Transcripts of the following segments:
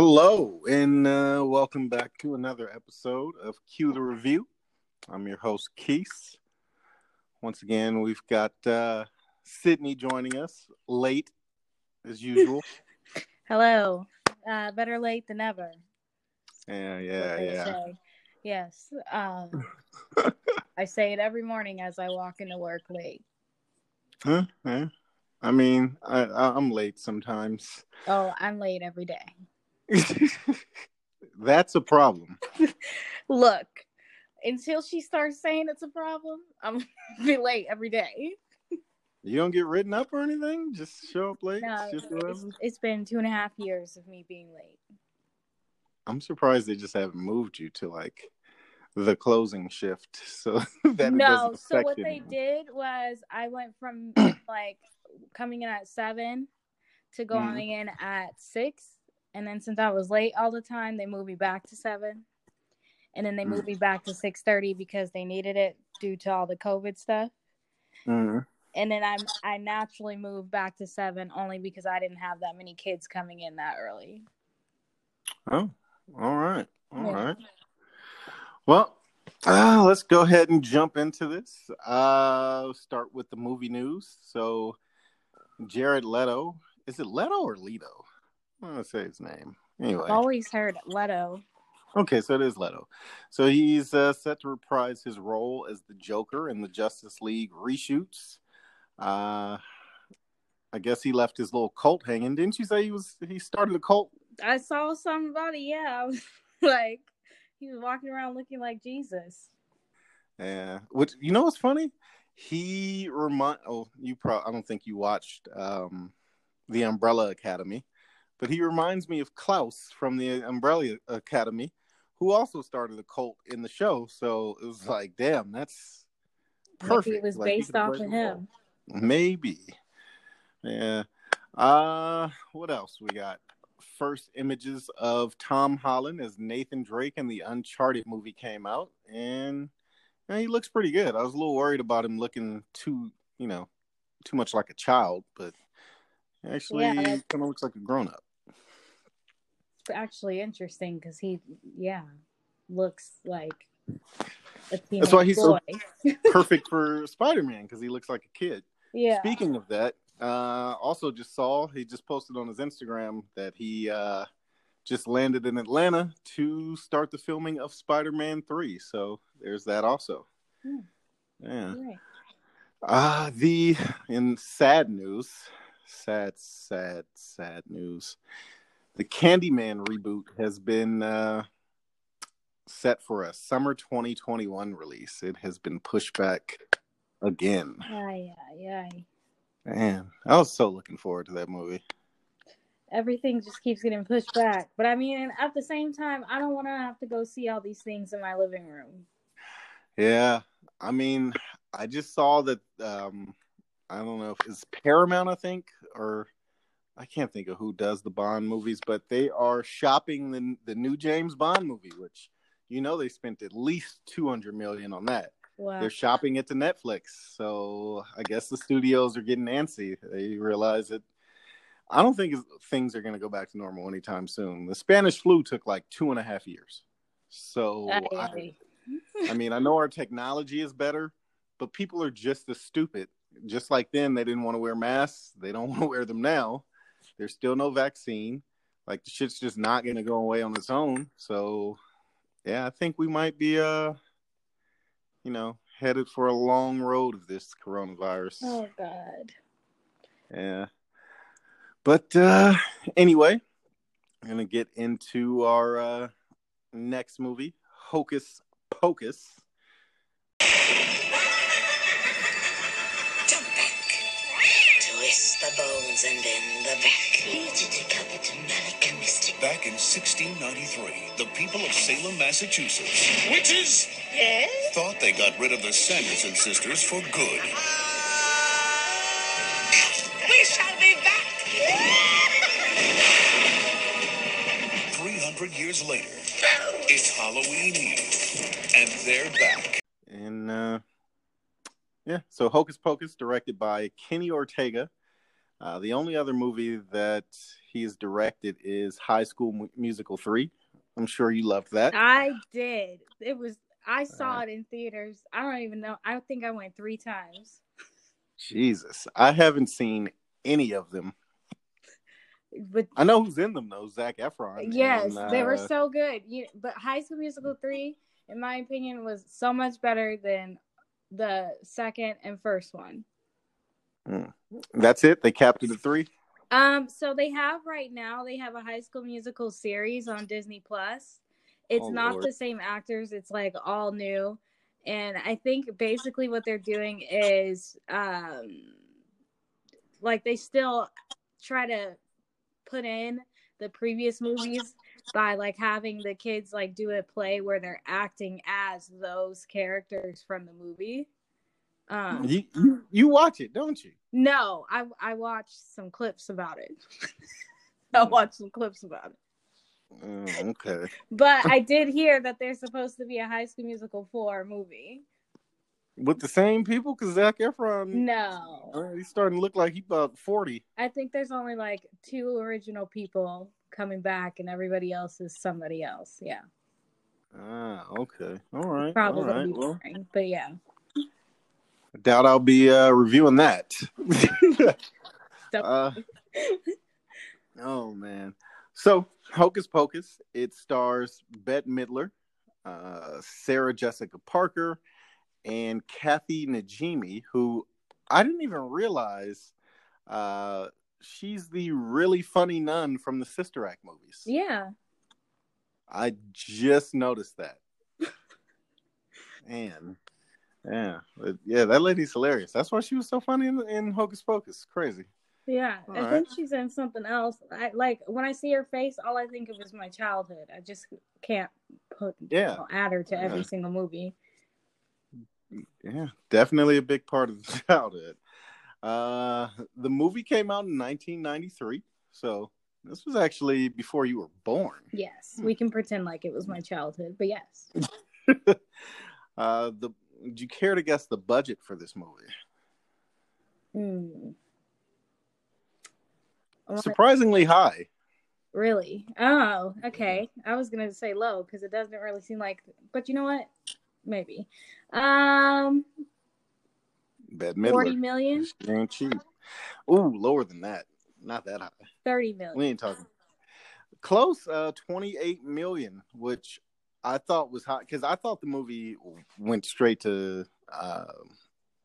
Hello, and uh, welcome back to another episode of Cue the Review. I'm your host, Keith. Once again, we've got uh, Sydney joining us late, as usual. Hello. Uh, better late than ever. Yeah, yeah, yeah. Say. Yes. Um, I say it every morning as I walk into work late. Huh? Yeah. I mean, I, I'm late sometimes. Oh, I'm late every day. That's a problem. Look, until she starts saying it's a problem, I'm be late every day. You don't get written up or anything? Just show up late? No, it's, it's been two and a half years of me being late. I'm surprised they just haven't moved you to like the closing shift. So that no. So what they did was I went from like coming in at seven to going mm-hmm. in at six, and then since I was late all the time, they moved me back to seven, and then they moved me back to six thirty because they needed it due to all the COVID stuff. Mm-hmm. And then I I naturally moved back to seven only because I didn't have that many kids coming in that early. Oh, all right, all yeah. right. Well, uh, let's go ahead and jump into this. Uh, start with the movie news. So, Jared Leto, is it Leto or Leto? I'm gonna say his name. Anyway, I've always heard Leto. Okay, so it is Leto. So he's uh, set to reprise his role as the Joker in the Justice League reshoots. Uh, I guess he left his little cult hanging. Didn't you say he was he started a cult? I saw somebody. Yeah, like he was walking around looking like Jesus. Yeah. Which you know what's funny? He remind oh you probably I don't think you watched um the Umbrella Academy, but he reminds me of Klaus from the Umbrella Academy, who also started a cult in the show. So it was like, damn, that's perfect. Maybe it was like, based off of him. Maybe. Yeah. Uh what else we got? first images of Tom Holland as Nathan Drake in the Uncharted movie came out, and you know, he looks pretty good. I was a little worried about him looking too, you know, too much like a child, but actually, yeah, kind of looks like a grown up. Actually, interesting because he, yeah, looks like That's why he's boy. so perfect for Spider Man because he looks like a kid. Yeah. Speaking of that, uh, also, just saw he just posted on his Instagram that he uh, just landed in Atlanta to start the filming of Spider Man 3. So there's that also. Hmm. Yeah. Uh, the in sad news, sad, sad, sad news. The Candyman reboot has been uh, set for a summer 2021 release. It has been pushed back again. Aye, aye, aye. Man, I was so looking forward to that movie. Everything just keeps getting pushed back. But I mean, at the same time, I don't want to have to go see all these things in my living room. Yeah. I mean, I just saw that um I don't know if it's Paramount, I think, or I can't think of who does the Bond movies, but they are shopping the the new James Bond movie, which you know they spent at least 200 million on that. Wow. They're shopping it to Netflix. So I guess the studios are getting antsy. They realize that I don't think things are going to go back to normal anytime soon. The Spanish flu took like two and a half years. So I, I mean, I know our technology is better, but people are just as stupid. Just like then, they didn't want to wear masks. They don't want to wear them now. There's still no vaccine. Like the shit's just not going to go away on its own. So, yeah, I think we might be uh you know, headed for a long road of this coronavirus. Oh God. Yeah. But uh anyway, I'm gonna get into our uh next movie, Hocus Pocus. Jump back, twist the bones, and then the back. Here to take out mystic. Back in 1693, the people of Salem, Massachusetts, witches Yes? Thought they got rid of the Sanderson sisters for good. We shall be back. 300 years later, it's Halloween Eve, and they're back. And, uh, yeah, so Hocus Pocus, directed by Kenny Ortega. Uh, the only other movie that he's directed is High School Musical 3. I'm sure you loved that. I did. It was. I saw Uh, it in theaters. I don't even know. I think I went three times. Jesus. I haven't seen any of them. But I know who's in them, though. Zac Efron. yes, and, they were uh, so good. You, but High School Musical three, in my opinion, was so much better than the second and first one. That's it? They capped it at three? Um, so they have right now they have a High School Musical series on Disney Plus. It's Oh, not Lord. the same actors. It's like all new, and I think basically what they're doing is um, like they still try to put in the previous movies by like having the kids like do a play where they're acting as those characters from the movie. Um, You, you, you watch it, don't you? no, I I watched some clips about it. I watched some clips about it. Oh, okay. But I did hear that there's supposed to be a High School Musical 4 movie. With the same people? Because Zac Efron, No. uh, he's starting to look like he's about 40. I think there's only like two original people coming back and everybody else is somebody else. Yeah. Ah, okay. All right. Probably all gonna right. be Well, boring. But yeah. Doubt I'll be uh, reviewing that. Uh, oh man. So Hocus Pocus, it stars Bette Midler, uh, Sarah Jessica Parker, and Kathy Najimy, who I didn't even realize uh, she's the really funny nun from the Sister Act movies. Yeah. I just noticed that. Man, yeah, yeah, that lady's hilarious. That's why she was so funny in, in Hocus Pocus. Crazy. Yeah. All I right. think she's in something else. I like when I see her face, all I think of is my childhood. I just can't put Yeah. add her to every single movie. Yeah, definitely a big part of the childhood. Uh, the movie came out in 1993, so this was actually before you were born. Yes. We can pretend like it was my childhood, but yes. Uh, the would you care to guess the budget for this movie? Hmm. Surprisingly high. Really? Oh, okay. I was gonna say low because it doesn't really seem like. But you know what? Maybe. Um, Midler. forty million, She ain't cheap. Ooh, lower than that. Not that high. thirty million. We ain't talking. Close, uh, 28 million, which I thought was hot because I thought the movie went straight to, uh,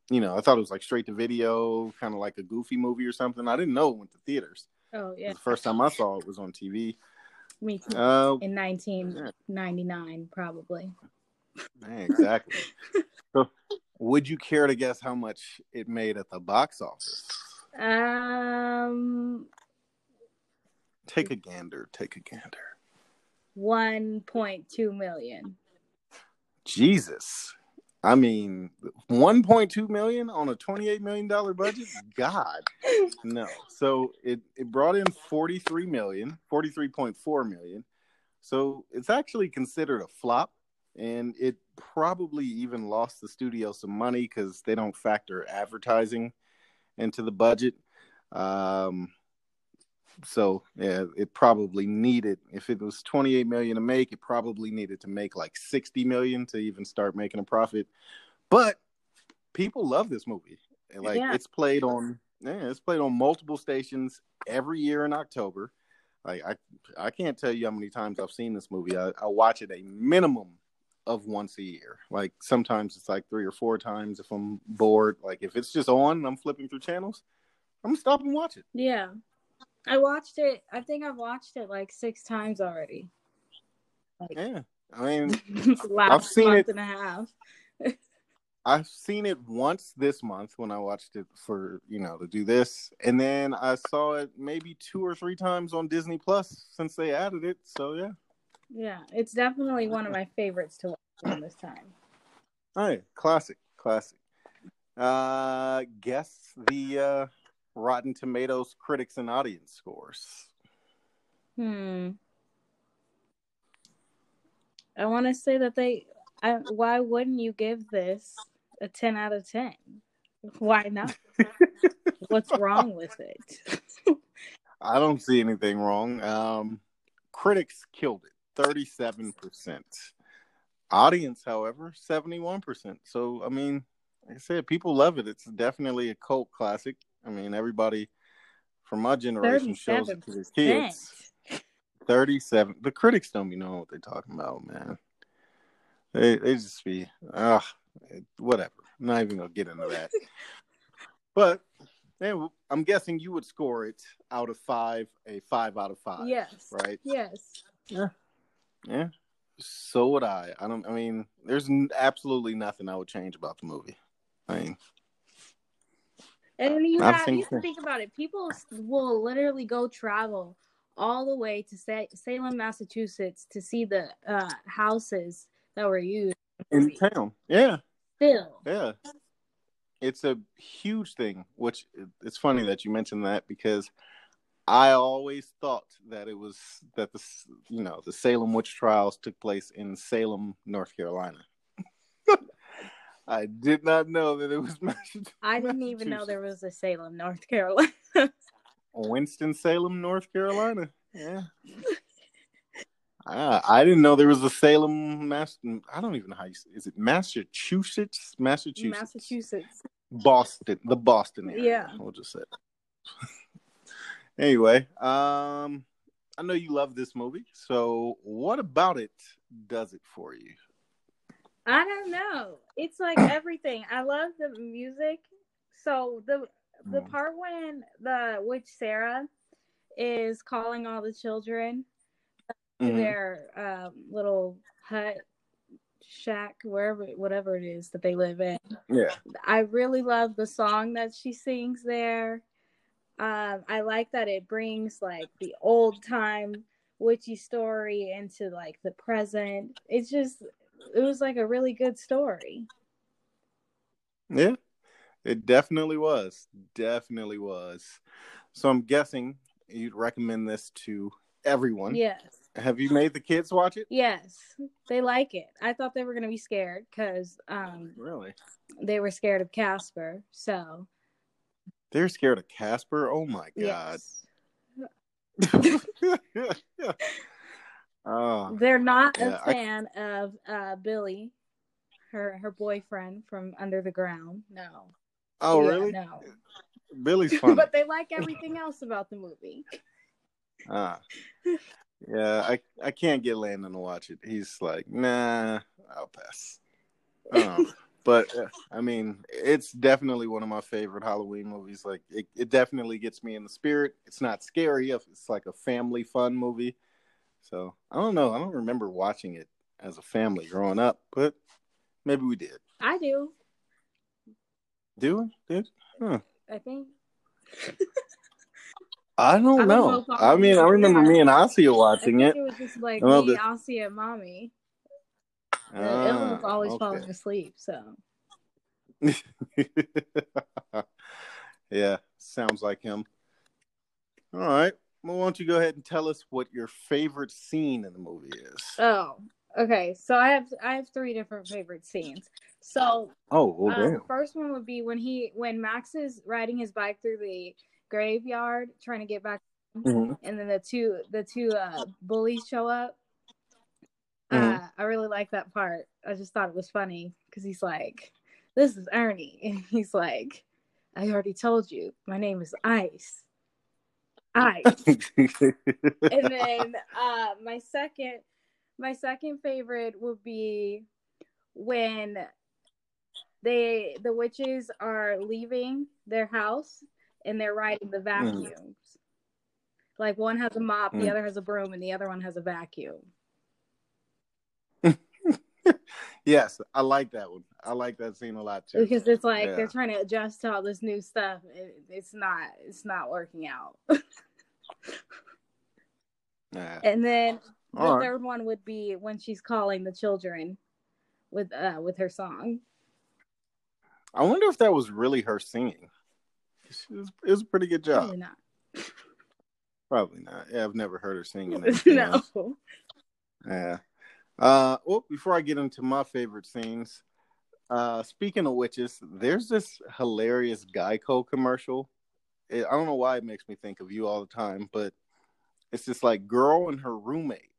you know, I thought it was like straight to video, kind of like a goofy movie or something. I didn't know it went to theaters. Oh yeah, The first time I saw it was on TV. me too. Uh, In nineteen ninety nine, probably. yeah, exactly. so, would you care to guess how much it made at the box office? Um, Take a gander. Take a gander. One point two million. Jesus. I mean, 1.2 million on a 28 million dollar budget? God. No. So it it brought in 43 million, 43.4 million. So it's actually considered a flop and it probably even lost the studio some money cuz they don't factor advertising into the budget. Um so yeah, it probably needed if it was 28 million to make, it probably needed to make like 60 million to even start making a profit. But people love this movie. Like Yeah. it's played on yeah, it's played on multiple stations every year in October. Like I I can't tell you how many times I've seen this movie. I, I watch it a minimum of once a year. Like sometimes it's like three or four times if I'm bored. Like if it's just on, and I'm flipping through channels. I'm gonna stop and watch it. Yeah, I watched it. I think I've watched it like six times already. Like Yeah, I mean, last I've seen month it- and a half. I've seen it once this month when I watched it for you know to do this, and then I saw it maybe two or three times on Disney Plus since they added it. So yeah, Yeah, it's definitely one of my favorites to watch around this time. all right, classic, classic. Uh, guess the uh, Rotten Tomatoes critics and audience scores. Hmm. I want to say that they. I, why wouldn't you give this a ten out of ten? Why not? What's wrong with it? I don't see anything wrong. Um, critics killed it, thirty-seven percent. Audience, however, seventy-one percent. So, I mean, like I said, people love it. It's definitely a cult classic. I mean, everybody from my generation shows it to their kids. 37. The critics don't be knowing what they're talking about, man. They they just be ah whatever. I'm not even gonna get into that. but man, I'm guessing you would score it out of five, a five out of five. Yes. Right. Yes. Yeah. Yeah. So would I. I don't. I mean, there's absolutely nothing I would change about the movie. I mean, And you have you think about it. People will literally go travel all the way to Sa- Salem, Massachusetts, to see the uh, houses that were used. in town. Yeah. Still, Yeah. It's a huge thing, which it's funny that you mentioned that because I always thought that it was that the you know the Salem witch trials took place in Salem, North Carolina. I did not know that it was Massachusetts. I didn't even know there was a Salem, North Carolina. Winston Salem, North Carolina. Yeah. Ah, I didn't know there was a Salem, Mass. I don't even know how you say. Is it Massachusetts? Massachusetts. Massachusetts. Boston, the Boston area. Yeah. We'll just say. anyway, um, I know you love this movie. So, what about it does it for you? I don't know. It's like everything. I love the music. So the the Mm. part when the witch Sarah is calling all the children to Mhm. their um, little hut shack wherever whatever it is that they live in Yeah, i really love the song that she sings there um, i like that it brings like the old time witchy story into like the present it's just it was like a really good story yeah, it definitely was. Definitely was. So, I'm guessing you'd recommend this to everyone. yes Have you made the kids watch it? yes they like it i thought they were going to be scared because um, Really? they were scared of casper so They're scared of Casper. Oh my god. yes oh, They're not Yeah, a I- fan of uh, Billy, her her boyfriend from Under the Ground. No. oh, Yeah, really? No. Billy's funny. but they like everything else about the movie. Ah. Yeah, I I can't get Landon to watch it. He's like, nah, I'll pass. Um, but uh, I mean, it's definitely one of my favorite Halloween movies. Like, it, it definitely gets me in the spirit. It's not scary. It's like a family fun movie. So I don't know. I don't remember watching it as a family growing up, but maybe we did. I do. Do? Did? Huh. I think. I don't I don't know. know I mean, I remember me and Asia watching it. it was just like me, Ossie, and mommy. Uh, Ah, always okay. falling asleep, so yeah, sounds like him. All right. Well, why don't you go ahead and tell us what your favorite scene in the movie is? oh, okay. So I have I have three different favorite scenes. So oh, well, Uh, the first one would be when he when Max is riding his bike through the graveyard trying to get back, Mhm. and then the two the two uh, bullies show up. Mhm. Uh, I really like that part. I just thought it was funny because he's like, "This is Ernie," and he's like, "I already told you, my name is Ice." Ice. and then uh my second my second favorite would be when they the witches are leaving their house and they're riding the vacuums like one has a mop the Mm. other has a broom and the other one has a vacuum yes, I like that one. I like that scene a lot too. because it's like Yeah. they're trying to adjust to all this new stuff it, it's not it's not working out Yeah. and then the All right. third one would be when she's calling the children with uh with her song I wonder if that was really her singing. It was, it was a pretty good job. Probably not. Probably not. Yeah, I've never heard her singing. no. else. Yeah. Uh, well, before I get into my favorite scenes, uh, speaking of witches, there's this hilarious Geico commercial it, I don't know why it makes me think of you all the time, but it's this like girl and her roommate,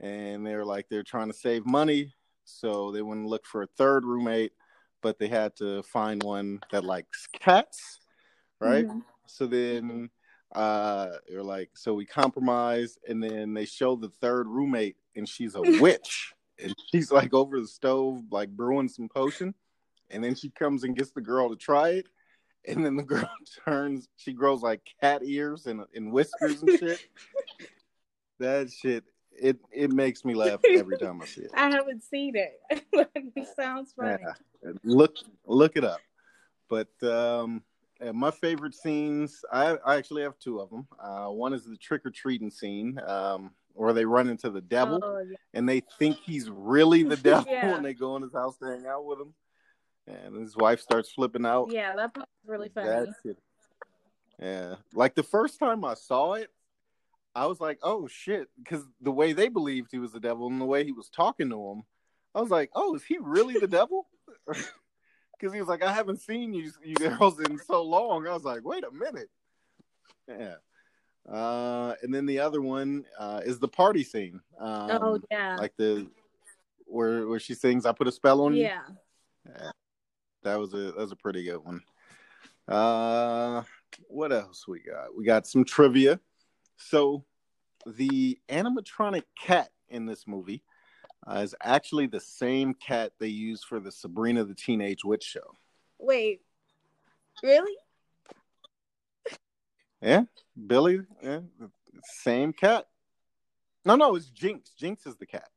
and they're like they're trying to save money, so they went and look for a third roommate, but they had to find one that likes cats, right? Mhm. So then uh they're like, so we compromise, and then they show the third roommate, and she's a witch, and she's like over the stove, like brewing some potion, and then she comes and gets the girl to try it, and then the girl turns, she grows like cat ears and, and whiskers and shit. that shit, it it makes me laugh every time I see it. I haven't seen it. it sounds funny. Yeah. Look look it up. But um uh, my favorite scenes, I, I actually have two of them. Uh, one is the trick or treating scene, um, where they run into the devil Oh, yeah. and they think he's really the devil Yeah. when they go in his house to hang out with him. And his wife starts flipping out. yeah, that was really funny. Yeah. Like the first time I saw it, I was like, oh shit. Because the way they believed he was the devil and the way he was talking to him, I was like, oh, is he really the devil? Because he was like, I haven't seen you, you girls in so long. I was like, wait a minute. Yeah. Uh, and then the other one uh, is the party scene. Um, oh yeah, Like the where where she sings, "I put a spell on you." yeah. that was a that was a pretty good one. Uh, what else we got? We got some trivia. So, the animatronic cat in this movie uh, is actually the same cat they use for the Sabrina the Teenage Witch show. Wait, really? Yeah, Billy, yeah, same cat. No, no, it's Jinx. Jinx is the cat,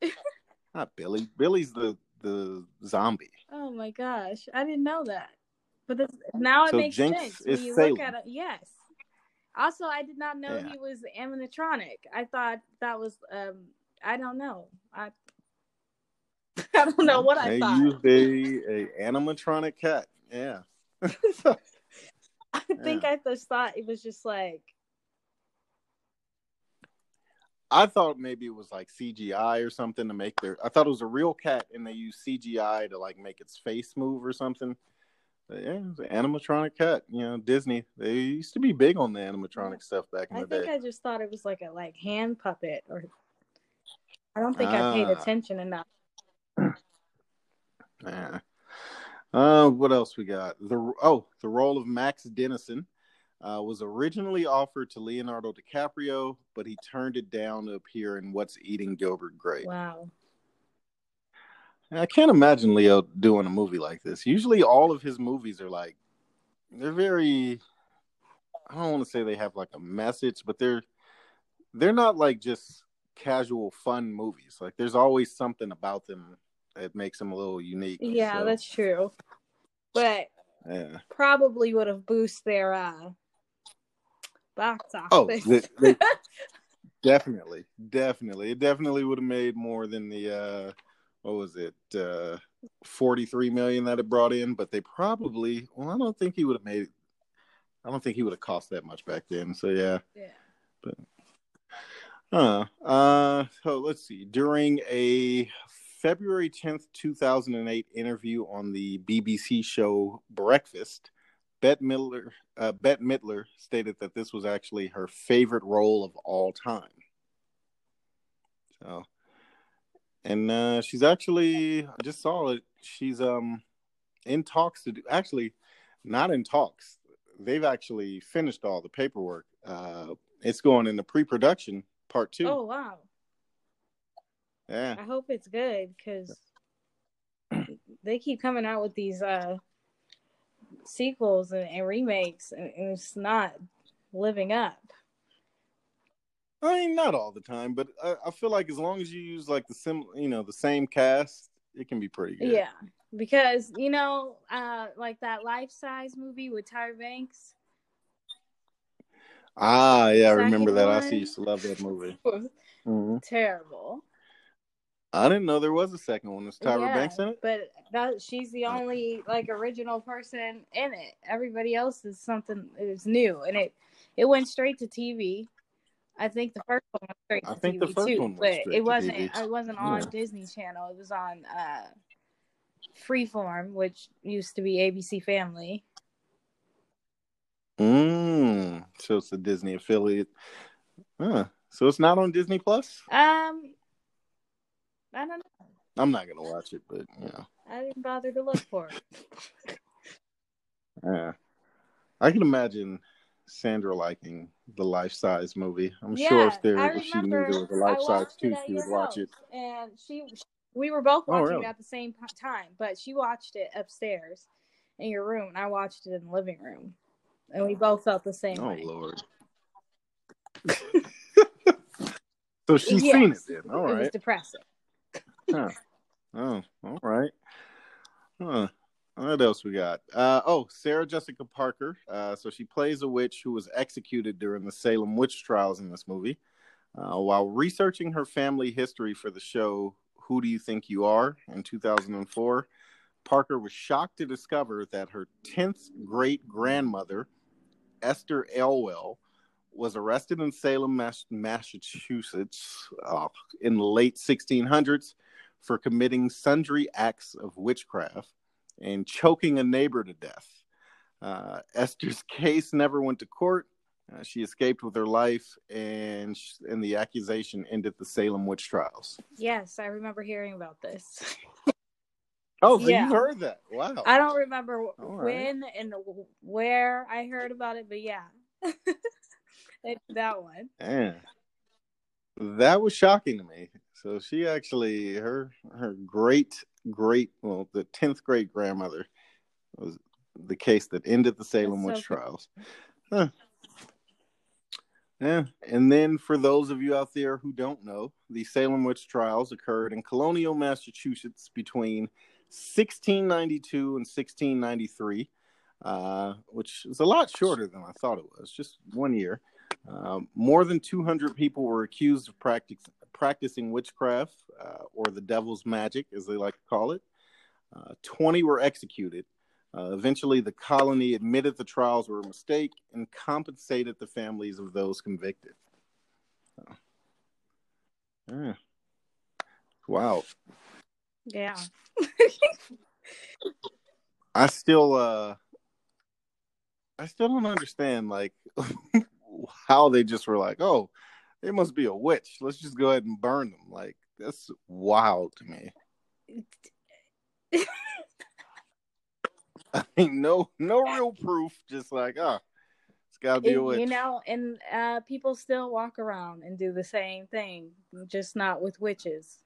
not Billy. Billy's the the zombie. Oh my gosh, I didn't know that. But this, now it So makes Jinx sense when you Salem. look at it. Yes. Also, I did not know Yeah. he was animatronic. I thought that was um I don't know. I I don't know what I thought. they thought. used a, a animatronic cat. Yeah. I think I just thought it was just like I thought maybe it was like CGI or something to make their. I thought it was a real cat and they used CGI to like make its face move or something. But yeah, it was an animatronic cat. You know, Disney. They used to be big on the animatronic stuff back in I the day. I think. I just thought it was like a like hand puppet or I don't think I paid Ah. attention enough. Yeah. Uh, what else we got? The oh, the role of Max Dennison uh, was originally offered to Leonardo DiCaprio, but he turned it down to appear in What's Eating Gilbert Grape. Wow. I can't imagine Leo doing a movie like this. Usually, all of his movies are like they're very. I don't want to say they have like a message, but they're they're not like just casual fun movies. Like there's always something about them that makes them a little unique. Yeah, So, that's true. But yeah. probably would have boosted their uh box Oh, office. they- they- definitely, definitely. It definitely would have made more than the uh what was it? Uh 43 million that it brought in, but they probably well, I don't think he would have made I don't think he would have cost that much back then. So yeah. yeah. Uh, uh so let's see. During a February 10th, 2008 interview on the BBC show Breakfast, Bette Midler, uh, Bette Midler stated that this was actually her favorite role of all time. So, and uh, she's actually, I just saw it. She's um in talks to do, actually, not in talks. They've actually finished all the paperwork. Uh, it's going into pre-production part two. Oh wow. Yeah, I hope it's good because they keep coming out with these uh sequels and, and remakes and, and it's not living up. I mean not all the time, but I, I feel like as long as you use like the sim, you know, the same cast, it can be pretty good. Yeah. Because, you know, uh like that life size movie with Tyra Banks Ah, yeah, I remember that. I used to love that movie. was hmm terrible. I didn't know there was a second one. Is Tyra Yeah, Banks in it? But that she's the only like original person in it. Everybody else is something is new, and it it went straight to TV. I think the first one went straight to I think the TV first too, one but it wasn't. TV. It wasn't on Yeah. Disney Channel. It was on uh, Freeform, which used to be ABC Family. Mm, so it's a Disney affiliate. Huh. So it's not on Disney Plus. Um, I don't know. I'm not gonna watch it, but you know, I didn't bother to look for it. yeah. I can imagine Sandra liking the life size movie. I'm yeah, sure if there I if she knew there was a life size too, she would watch it. and she, we were both Oh, watching really? it at the same time, but she watched it upstairs in your room, and I watched it in the living room, and we both felt the same Oh way. Lord. so she's Yes. seen it then. All it was depressing. Huh. Oh, all right. Huh. What else we got? Uh, oh, Sarah Jessica Parker. Uh, so she plays a witch who was executed during the Salem witch trials in this movie. Uh, while researching her family history for the show Who Do You Think You Are in 2004, Parker was shocked to discover that her 10th great grandmother, Esther Elwell, was arrested in Salem, Massachusetts uh, in the late 1600s for committing sundry acts of witchcraft and choking a neighbor to death. Uh, Esther's case never went to court. Uh, she escaped with her life, and and the accusation ended the Salem witch trials. Yes, I remember hearing about this. Oh, so Yeah. you heard that? Wow. I don't remember All right. when and where I heard about it, but yeah, that one. Man, that was shocking to me. So she actually her her great great well the tenth great grandmother was the case that ended the Salem That's witch so trials. Huh. Yeah, and then for those of you out there who don't know, the Salem witch trials occurred in colonial Massachusetts between 1692 and 1693, uh, which is a lot shorter than I thought it was, just one year. Um, more than 200 people were accused of practic- practicing witchcraft uh, or the devil's magic, as they like to call it. Uh, 20 were executed. Uh, eventually, the colony admitted the trials were a mistake and compensated the families of those convicted. So, yeah. Wow. Yeah. I still, uh, I still don't understand, like, how they just were like, oh, they must be a witch. Let's just go ahead and burn them. Like, that's wild to me. I mean, no, no real proof. Just like, ah, it's got to be a witch. you know, and uh, people still walk around and do the same thing, just not with witches.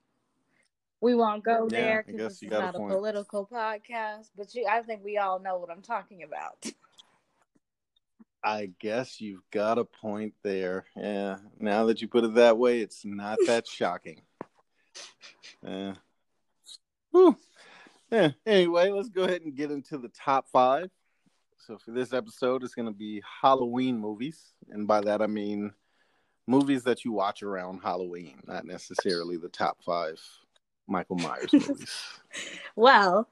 We won't go Yeah, there because you got a not a political podcast. But you, I think we all know what I'm talking about. I guess you've got a point there. Yeah. Now that you put it that way, it's not that shocking. Yeah. Whew. Yeah. Anyway, let's go ahead and get into the top five. So for this episode, it's going to be Halloween movies, and by that I mean movies that you watch around Halloween, not necessarily the top five Michael Myers movies. Well,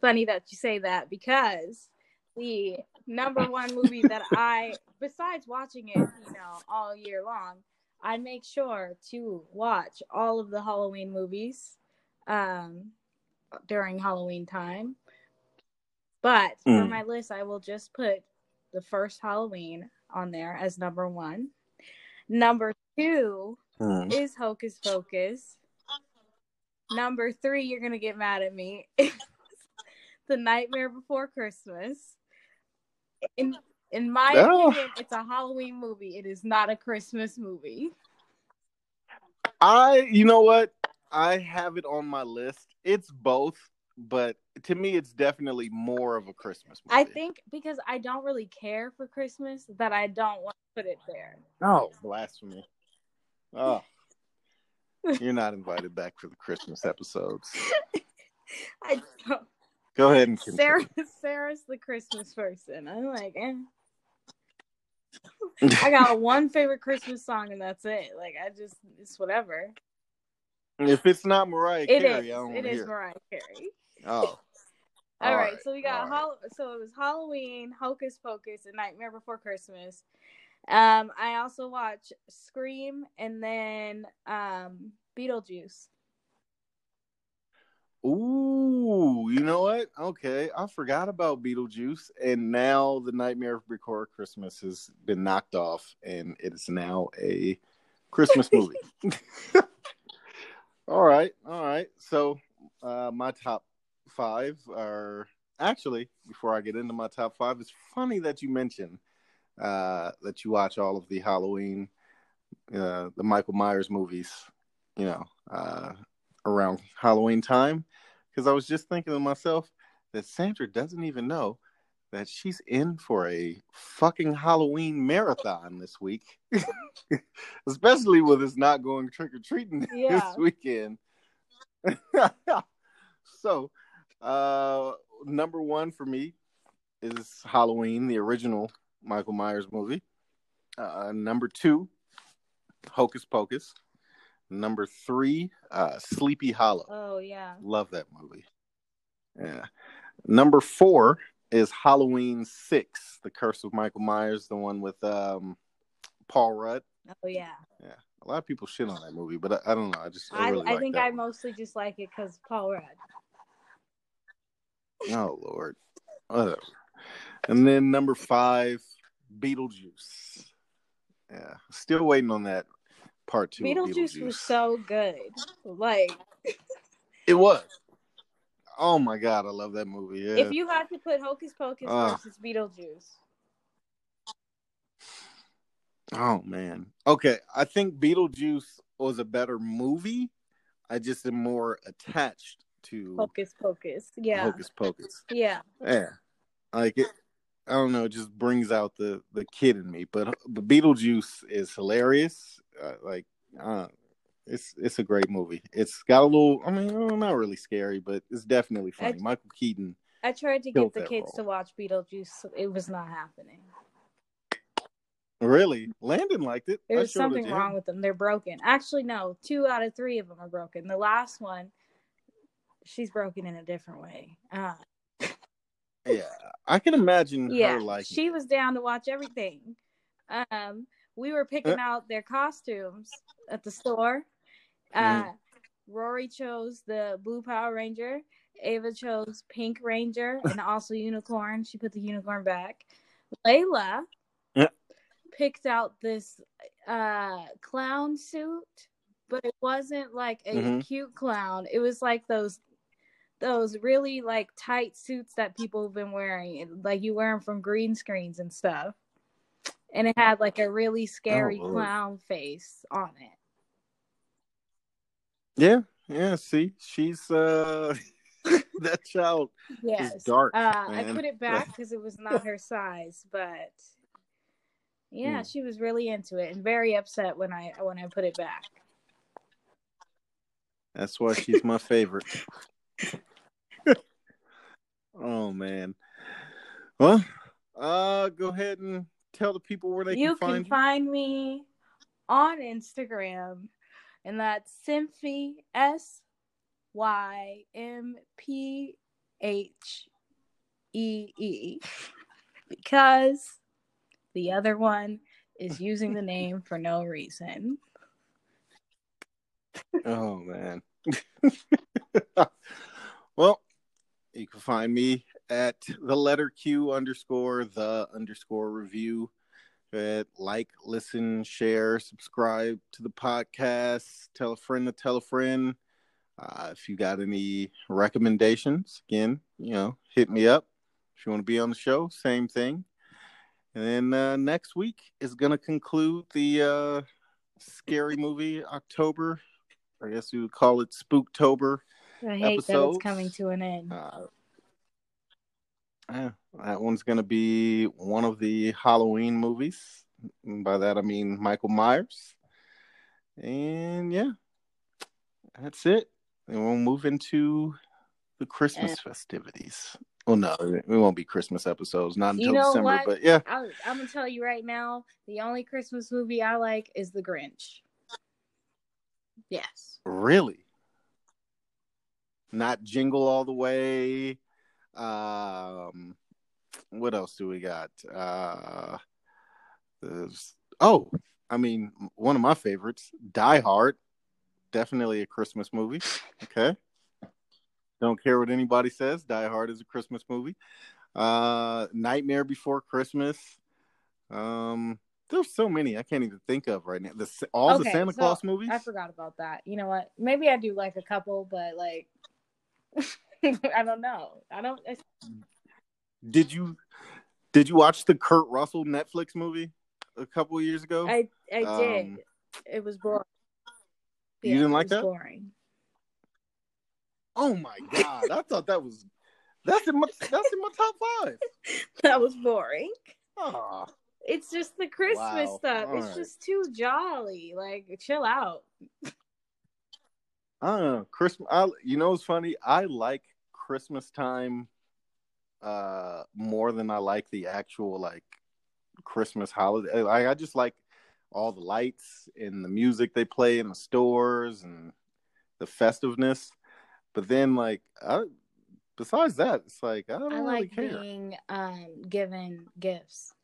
funny that you say that because the number one movie that I, besides watching it, you know, all year long, I make sure to watch all of the Halloween movies um, during Halloween time. But for Mm. my list, I will just put the first Halloween on there as number one. Number two Hmm. is Hocus Pocus. Number three, you're gonna get mad at me. the Nightmare Before Christmas. In in my Oh. opinion, it's a Halloween movie. It is not a Christmas movie. I, you know what? I have it on my list. It's both, but to me, it's definitely more of a Christmas movie. I think because I don't really care for Christmas that I don't want to put it there. Oh, blasphemy! Oh, you're not invited back for the Christmas episodes. I don't. Go ahead and continue. Sarah Sarah's the Christmas person. I'm like, eh. I got one favorite Christmas song and that's it. Like I just it's whatever. if it's not Mariah It Carey, is. I don't It is hear. Mariah Carey. Oh, All right, so we got all right. Hall- so it was Halloween, Hocus Pocus, and Nightmare Before Christmas. Um, I also watch Scream and then um Beetlejuice. Ooh, you know what? Okay, I forgot about Beetlejuice, and now the Nightmare Before Christmas has been knocked off, and it is now a Christmas movie. all right, all right. So, uh, my top five are actually before I get into my top five. It's funny that you mentioned uh, that you watch all of the Halloween, uh, the Michael Myers movies. You know, uh, around Halloween time because I was just thinking to myself that Sandra doesn't even know that she's in for a fucking Halloween marathon this week, especially with us not going trick or treating Yeah. this weekend. so, uh, number one for me is Halloween, the original Michael Myers movie. Uh, number two, Hocus Pocus. Number three, uh, Sleepy Hollow. Oh yeah. Love that movie. Yeah. Number four is Halloween Six, The Curse of Michael Myers, the one with um, Paul Rudd. Oh yeah. Yeah. A lot of people shit on that movie, but I, I don't know. I just I, I, really I like think I one. mostly just like it because Paul Rudd. Oh Lord, whatever. And then number five, Beetlejuice. Yeah, still waiting on that part two. of Beetlejuice was so good. Like It was. Oh my god, I love that movie. Yeah. if you had to put Hocus Pocus Ah. versus Beetlejuice, Oh man. Okay, I think Beetlejuice was a better movie. I just am more attached to Hocus Pocus. Yeah. Hocus Pocus. Yeah. Yeah, like it. I don't know. It just brings out the the kid in me. But but Beetlejuice is hilarious. Uh, like, uh, it's it's a great movie. It's got a little. I mean, not really scary, but it's definitely funny. I- Michael Keaton. I tried to get the kids role. to watch Beetlejuice. It was not happening. Really, Landon liked it. Showed it something wrong with them. They're broken. Actually, no. Two out of three of them are broken. The last one, she's broken in a different way. Uh, Yeah, I can imagine yeah, her like. she was down to watch everything. Um, we were picking out their costumes at the store. Uh, Mhm. Rory chose the blue Power Ranger. Ava chose Pink Ranger and also Unicorn. She put the unicorn back. Layla Yeah. picked out this uh, clown suit, but it wasn't like a Mhm. cute clown. It was like those those really like tight suits that people have been wearing, like you wear them from green screens and stuff. And it had like a really scary Lord. clown face on it. Yeah, yeah. See, she's uh, that child Yes. dark, Uh, I put it back because it was not her size, but yeah, Mm. she was really into it and very upset when I when I put it back. That's why she's my favorite. oh man. Well, uh go ahead and tell the people where they you can find can find me on Instagram, and that's Symphee S Y M P H E E because the other one is using the name for no reason. Oh man. well, you can find me at the letter Q underscore the underscore review. At like, listen, share, subscribe to the podcast, tell a friend to tell a friend. Uh, if you got any recommendations, again, you know, hit me up. If you want to be on the show, same thing. And then uh, next week is going to conclude the uh, scary movie October. I guess we would call it Spooktober. I hate Episodes. that it's coming to an end. Uh, yeah, that one's going to be one of the Halloween movies. And by that, I mean Michael Myers. And yeah, that's it. And we'll move into the Christmas festivities. Well, no, it won't be Christmas episodes, not You until know December. what? But yeah, I, I'm gonna tell you right now, the only Christmas movie I like is The Grinch. Yes. really. Not Jingle All the Way. Um, what else do we got? Uh, oh, I mean, one of my favorites, Die Hard. Definitely a Christmas movie. Okay. Don't care what anybody says. Die Hard is a Christmas movie. Uh, Nightmare Before Christmas. Um, there's so many I can't even think of right now. The all the Santa so Claus movies. I forgot about that. You know what? Maybe I do like a couple, but like, I don't know. I don't. I, Did you did you watch the Kurt Russell Netflix movie a couple years ago? I, I did. Um, It was boring. You didn't it like was that? Boring. oh my god, I thought that was that's in my that's in my top five. That was boring. Aw. It's just the Christmas Wow. stuff. All it's right. just too jolly. Like, chill out. I don't know. Christmas. I, you know, it's funny. I like Christmas time uh more than I like the actual like Christmas holiday. I, I just like all the lights and the music they play in the stores and the festiveness. But then, like, I, besides that, it's like I don't I really like care. being um given gifts.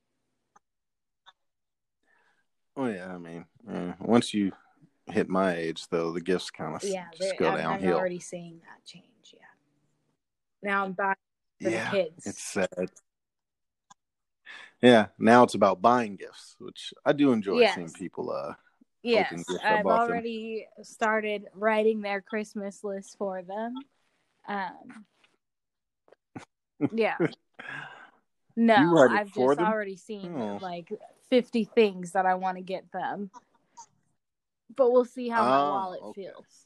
Oh yeah, I mean, eh, once you hit my age, though, the gifts kind of Yeah, just go I'm, I'm already seeing that change. Yeah. Now I'm buying for yeah, the kids. it's sad. Yeah, now it's about buying gifts, which I do enjoy Yes. seeing people. Uh, yes, I've bought them. already started writing their Christmas list for them. Um, yeah. No, I've just them? already seen Oh. like 50 things that I want to get them. But we'll see how my Oh, wallet okay. feels.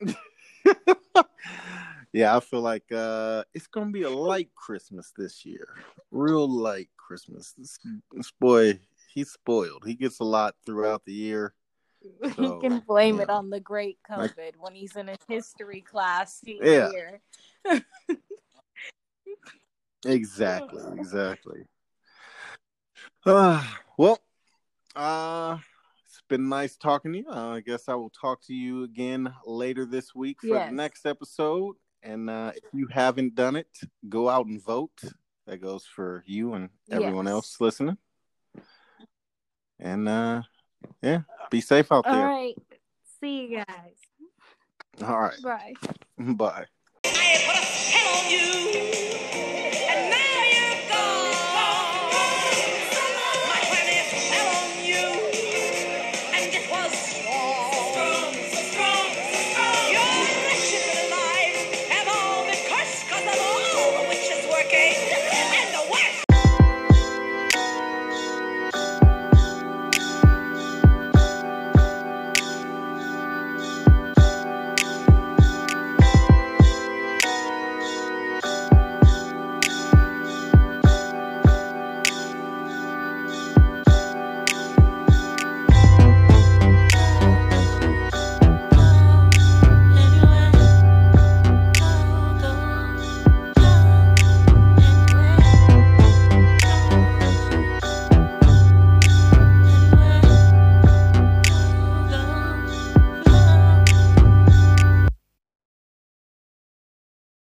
yeah, I feel like uh, it's gonna be a light Christmas this year, real light Christmas. This, this boy, he's spoiled. He gets a lot throughout the year. So, he can blame it on the great Like- COVID when he's in a history class Yeah. year. Exactly, exactly. Uh, well, uh, been nice talking to you. Uh, I guess I will talk to you again later this week for Yes. the next episode. And uh, if you haven't done it, go out and vote. That goes for you and everyone Yes. else listening. And uh, yeah, be safe out All there. right. See you guys. All right. Bye. Bye.